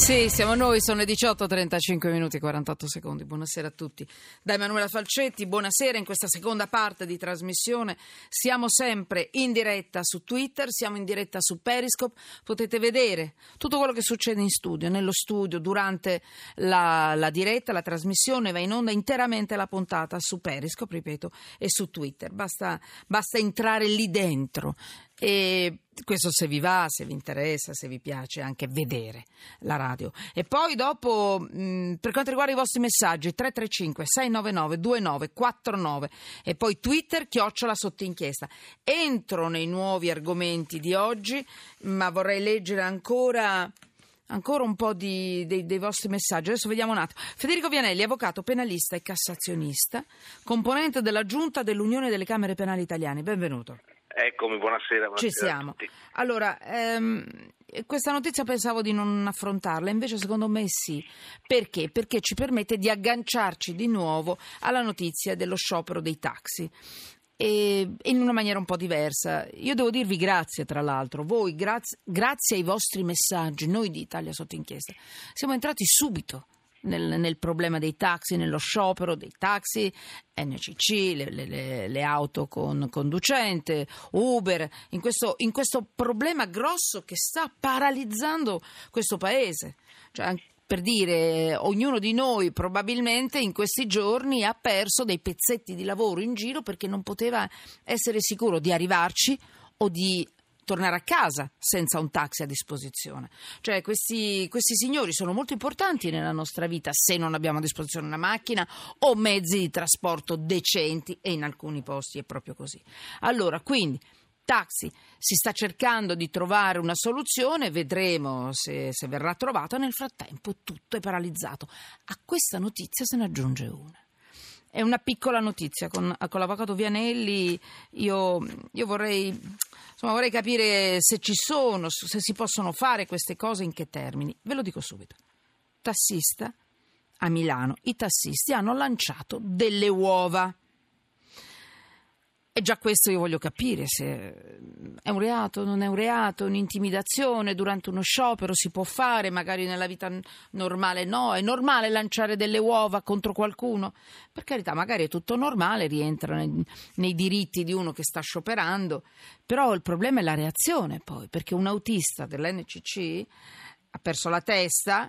Sì, siamo noi, sono le 18, 35 minuti e 48 secondi. Buonasera a tutti. Da Emanuela Falcetti, buonasera. In questa seconda parte di trasmissione siamo sempre in diretta su Twitter, siamo in diretta su Periscope. Potete vedere tutto quello che succede in studio, nello studio, durante la, la diretta, la trasmissione va in onda interamente la puntata su Periscope, ripeto, e su Twitter. Basta, basta entrare lì dentro. E questo se vi va, se vi interessa, se vi piace anche vedere la radio. E poi dopo, mh, per quanto riguarda i vostri messaggi, 335 699 2949 e poi Twitter, chiocciola sotto inchiesta. Entro nei nuovi argomenti di oggi, ma vorrei leggere ancora ancora un po' di, dei, dei, vostri messaggi. Adesso vediamo un attimo. Federico Vianelli, avvocato penalista e cassazionista, componente della Giunta dell'Unione delle Camere Penali Italiane. Benvenuto. Eccomi, buonasera. buonasera Ci siamo. Allora, ehm, questa notizia pensavo di non affrontarla, invece secondo me sì. Perché? Perché ci permette di agganciarci di nuovo alla notizia dello sciopero dei taxi. In una maniera un po' diversa. Io devo dirvi grazie, tra l'altro, voi, grazie, grazie ai vostri messaggi, noi di Italia sotto inchiesta, siamo entrati subito nel, nel, problema dei taxi, nello sciopero dei taxi, NCC, le, le, le auto con conducente, Uber, in questo, in questo, problema grosso che sta paralizzando questo paese. Cioè, per dire, ognuno di noi probabilmente in questi giorni ha perso dei pezzetti di lavoro in giro perché non poteva essere sicuro di arrivarci o di tornare a casa senza un taxi a disposizione. Cioè questi, questi, signori sono molto importanti nella nostra vita se non abbiamo a disposizione una macchina o mezzi di trasporto decenti e in alcuni posti è proprio così. Allora, quindi taxi. Si sta cercando di trovare una soluzione, vedremo se, se, verrà trovata. Nel frattempo tutto è paralizzato. A questa notizia se ne aggiunge una. È una piccola notizia. Con, con l'avvocato Vianelli io, io vorrei Insomma, vorrei capire se ci sono, se si possono fare queste cose, in che termini. Ve lo dico subito. Tassista a Milano, i tassisti hanno lanciato delle uova. E già questo io voglio capire se è un reato, non è un reato, un'intimidazione durante uno sciopero si può fare, magari nella vita normale no, è normale lanciare delle uova contro qualcuno. Per carità, magari è tutto normale, rientra nei, nei diritti di uno che sta scioperando, però il problema è la reazione poi, perché un autista dell'NCC ha perso la testa,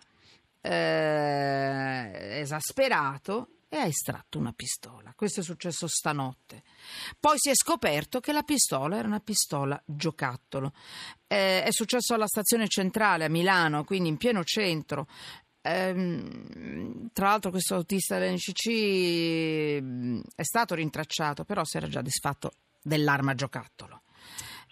eh, esasperato e ha estratto una pistola. Questo è successo stanotte. Poi si è scoperto che la pistola era una pistola giocattolo. Eh, è successo alla stazione centrale a Milano, quindi in pieno centro. Ehm, tra l'altro questo autista dell'NCC mm, è stato rintracciato, però si era già disfatto dell'arma giocattolo.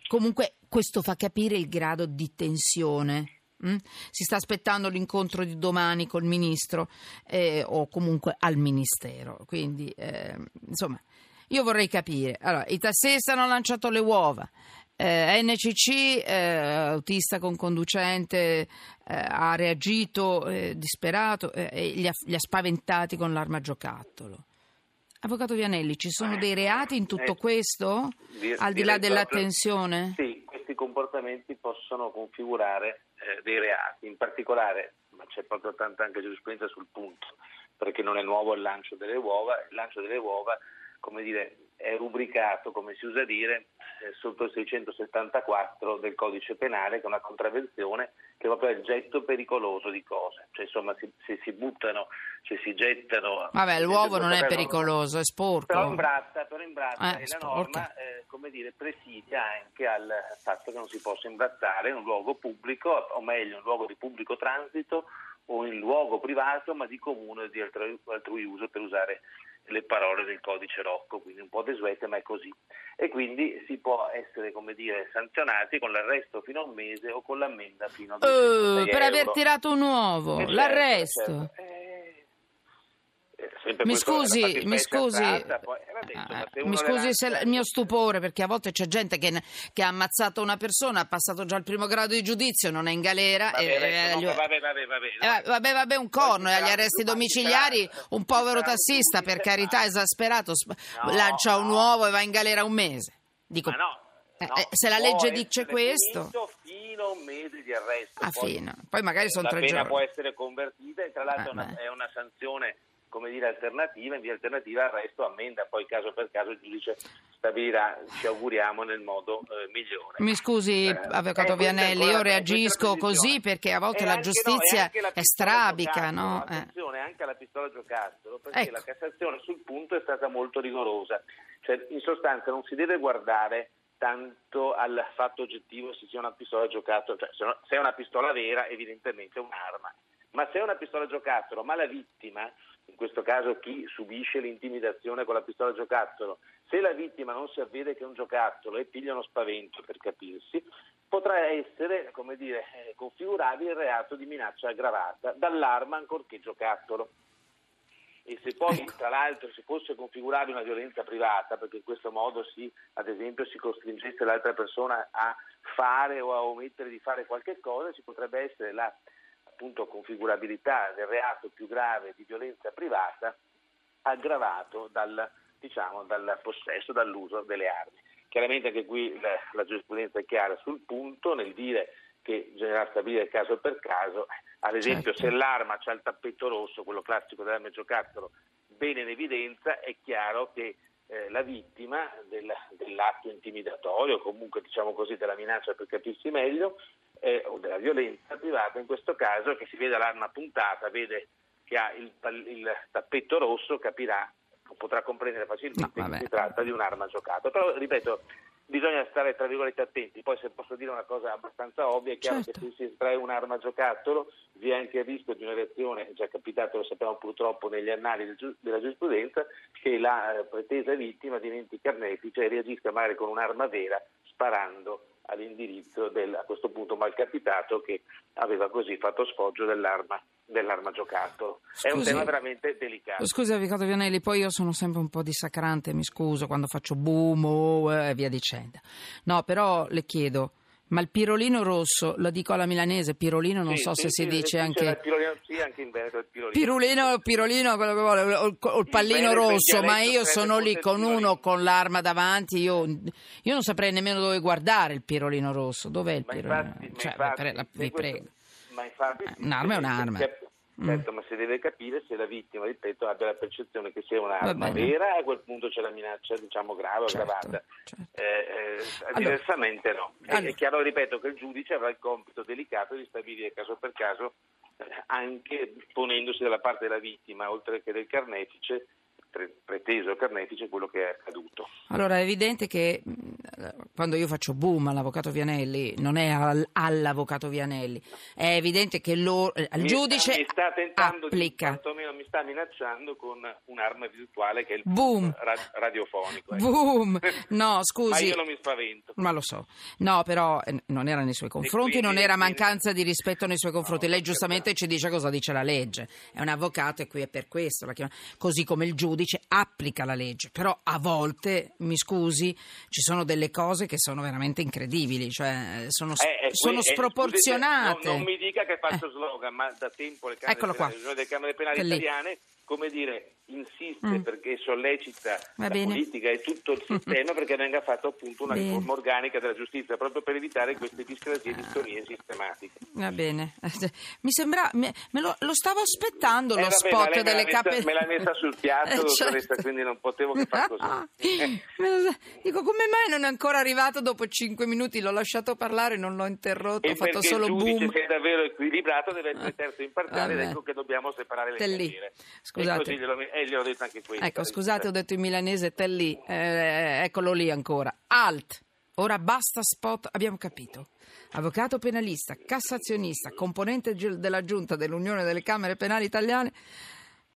Comunque questo fa capire il grado di tensione Mm? Si sta aspettando l'incontro di domani col ministro eh, o comunque al ministero. Quindi, eh, insomma, io vorrei capire. Allora, i tassisti hanno lanciato le uova. Eh, NCC, eh, autista con conducente, eh, ha reagito eh, disperato e li ha, li ha spaventati con l'arma giocattolo. Avvocato Vianelli, ci sono dei reati in tutto questo? Al di là della tensione? Sì, comportamenti possono configurare eh, dei reati, in particolare, ma c'è proprio tanta anche giurisprudenza sul punto, perché non è nuovo il lancio delle uova, il lancio delle uova, come dire, è rubricato, come si usa dire, eh, sotto il 674 del codice penale, che è una contravvenzione che proprio è il getto pericoloso di cose, cioè insomma se, se si buttano, se si gettano... Vabbè, l'uovo non è pericoloso, è sporco. Però imbratta, però imbratta eh, e la norma, eh, come dire, presidia anche al fatto che non si possa imbrattare in un luogo pubblico, o meglio, in un luogo di pubblico transito o in luogo privato, ma di comune o di altrui, altrui uso per usare le parole del codice Rocco, quindi un po' desuete, ma è così. E quindi si può essere, come dire, sanzionati con l'arresto fino a un mese o con l'ammenda fino a uh, euro. Per aver tirato un uovo, eh, l'arresto. Certo, certo. Eh, mi scusi, mi scusi, strada, poi, eh, vabbè, insomma, ah, mi scusi se il mio stupore, perché a volte c'è gente che, che, ha ammazzato una persona, ha passato già il primo grado di giudizio, non è in galera. Vabbè, e, eh, no, vabbè, vabbè, vabbè, no. eh, vabbè, vabbè, un corno, agli arresti domiciliari, un povero tassista, per carità, esasperato, no, lancia un uovo e va in galera un mese. Dico, Ma no. Eh, no, se la legge dice questo fino a un mese di arresto. Ah, poi, fino. Poi magari sono la tre pena giorni. può essere convertita e tra l'altro Eh, è una- è una sanzione come dire alternativa, in via alternativa arresto ammenda, poi caso per caso il giudice stabilirà, ci auguriamo, nel modo eh, migliore. Mi scusi, Eh, Avvocato eh, Vianelli, io reagisco così perché a volte E la no, giustizia la è strabica, no? Eh. Attenzione, anche alla pistola giocattolo, perché Ecco. la Cassazione sul punto è stata molto rigorosa. Cioè, in sostanza non si deve guardare tanto al fatto oggettivo se sia una pistola giocattolo, cioè se no- se è una pistola vera evidentemente è un'arma, ma se è una pistola giocattolo, ma la vittima, in questo caso chi subisce l'intimidazione con la pistola giocattolo, se la vittima non si avvede che è un giocattolo e piglia uno spavento per capirsi, potrà essere, come dire, eh, configurabile il reato di minaccia aggravata dall'arma ancorché giocattolo. E se poi, Ecco. tra l'altro, si fosse configurabile una violenza privata, perché in questo modo si, ad esempio, si costringesse l'altra persona a fare o a omettere di fare qualche cosa, ci potrebbe essere la appunto, configurabilità del reato più grave di violenza privata aggravato dal, diciamo, dal possesso, dall'uso delle armi. Chiaramente anche qui la, la giurisprudenza è chiara sul punto nel dire che bisognerà stabilire caso per caso, ad esempio Certo. se l'arma ha il tappetto rosso, quello classico dell'arma giocattolo, bene in evidenza, è chiaro che eh, la vittima del- dell'atto intimidatorio, comunque diciamo così della minaccia per capirsi meglio, eh, o della violenza privata in questo caso, che si vede l'arma puntata, vede che ha il, il tappetto rosso, capirà, potrà comprendere facilmente No, che si tratta di un'arma giocata. Però, ripeto, bisogna stare tra virgolette attenti. Poi, se posso dire una cosa abbastanza ovvia, è chiaro Certo. che se si estrae un'arma giocattolo vi è anche il rischio di una reazione, è già capitato, lo sappiamo purtroppo negli annali della giurisprudenza, che la eh, pretesa vittima diventi carnefice e reagisca magari con un'arma vera sparando all'indirizzo del, a questo punto malcapitato che aveva così fatto sfoggio dell'arma, dell'arma giocattolo. È un Scusi. tema veramente delicato. Scusi, Avvocato Vianelli, poi io sono sempre un po' dissacrante, mi scuso, quando faccio boom oh, e via dicendo. No, però le chiedo, ma il pirolino rosso, lo dico alla milanese, pirolino non Sì, so sì, se sì, si dice anche... pirolino- sì, anche in Veneto il pirolino. Pirulino, pirolino, quello che vuole, o il, o il pallino rosso, ma io sono lì con uno con l'arma davanti, io, io non saprei nemmeno dove guardare il pirolino rosso. Dov'è il pirolino? infatti, Cioè, infatti, la- vi questo- prego. Ma infatti, un'arma è un'arma. Certo, Mm. certo, ma si deve capire se la vittima, ripeto, abbia la percezione che sia un'arma vera, a quel punto c'è la minaccia, diciamo, grave o Certo, aggravata. certo. Eh, eh, Allora- diversamente no. E- allora- È chiaro, ripeto, che il giudice avrà il compito delicato di stabilire caso per caso, eh, anche ponendosi dalla parte della vittima, oltre che del carnefice, pre- preteso carnefice, quello che è accaduto. Allora è evidente che mh, quando io faccio boom all'avvocato Vianelli, non è al- all'avvocato Vianelli, è evidente che lo- eh, il Mi giudice sta, mi sta tentando di, applica. quantomeno mi sta minacciando con un'arma virtuale che è il Boom. ra- radiofonico. ecco. Boom! No, Ma scusi. io non mi spavento. Ma lo so, no, però eh, non era nei suoi confronti, quindi- non era mancanza di rispetto nei suoi confronti. No, Lei ma giustamente ci dice cosa dice la legge. È un avvocato e qui è per questo. Così come il giudice applica la legge. Però a volte, mi scusi, ci sono delle cose che sono veramente incredibili, cioè eh, sono, Eh, eh, sono qui- eh, sproporzionate. scusi, non, non mi dica che faccio slogan, ma da tempo le Camere Eccolo qua. penali, le Camere penali italiane, come dire, insiste Mm. perché sollecita Va la bene. politica e tutto il sistema perché venga fatta appunto una Bene. riforma organica della giustizia, proprio per evitare queste discrasie e distonie sistematiche. Va bene, mi sembra, me, me lo, lo stavo aspettando Eh, lo vabbè, spot me delle cape. me l'ha messa sul piatto, Eh, certo. quindi non potevo che far così. Dico, come mai non è ancora arrivato dopo cinque minuti? L'ho lasciato parlare, non l'ho interrotto, E ho fatto solo il giudice boom. se è davvero equilibrato deve essere terzo imparziale ed Vabbè. ecco che dobbiamo separare le Te lì. carriere. Scusate. E eh, gliel'ho detto anche questo. Ecco, scusate, ho detto in milanese, te lì, eh, eccolo lì ancora. Alt, ora basta spot, abbiamo capito. Avvocato penalista, cassazionista, componente della giunta dell'Unione delle Camere Penali Italiane,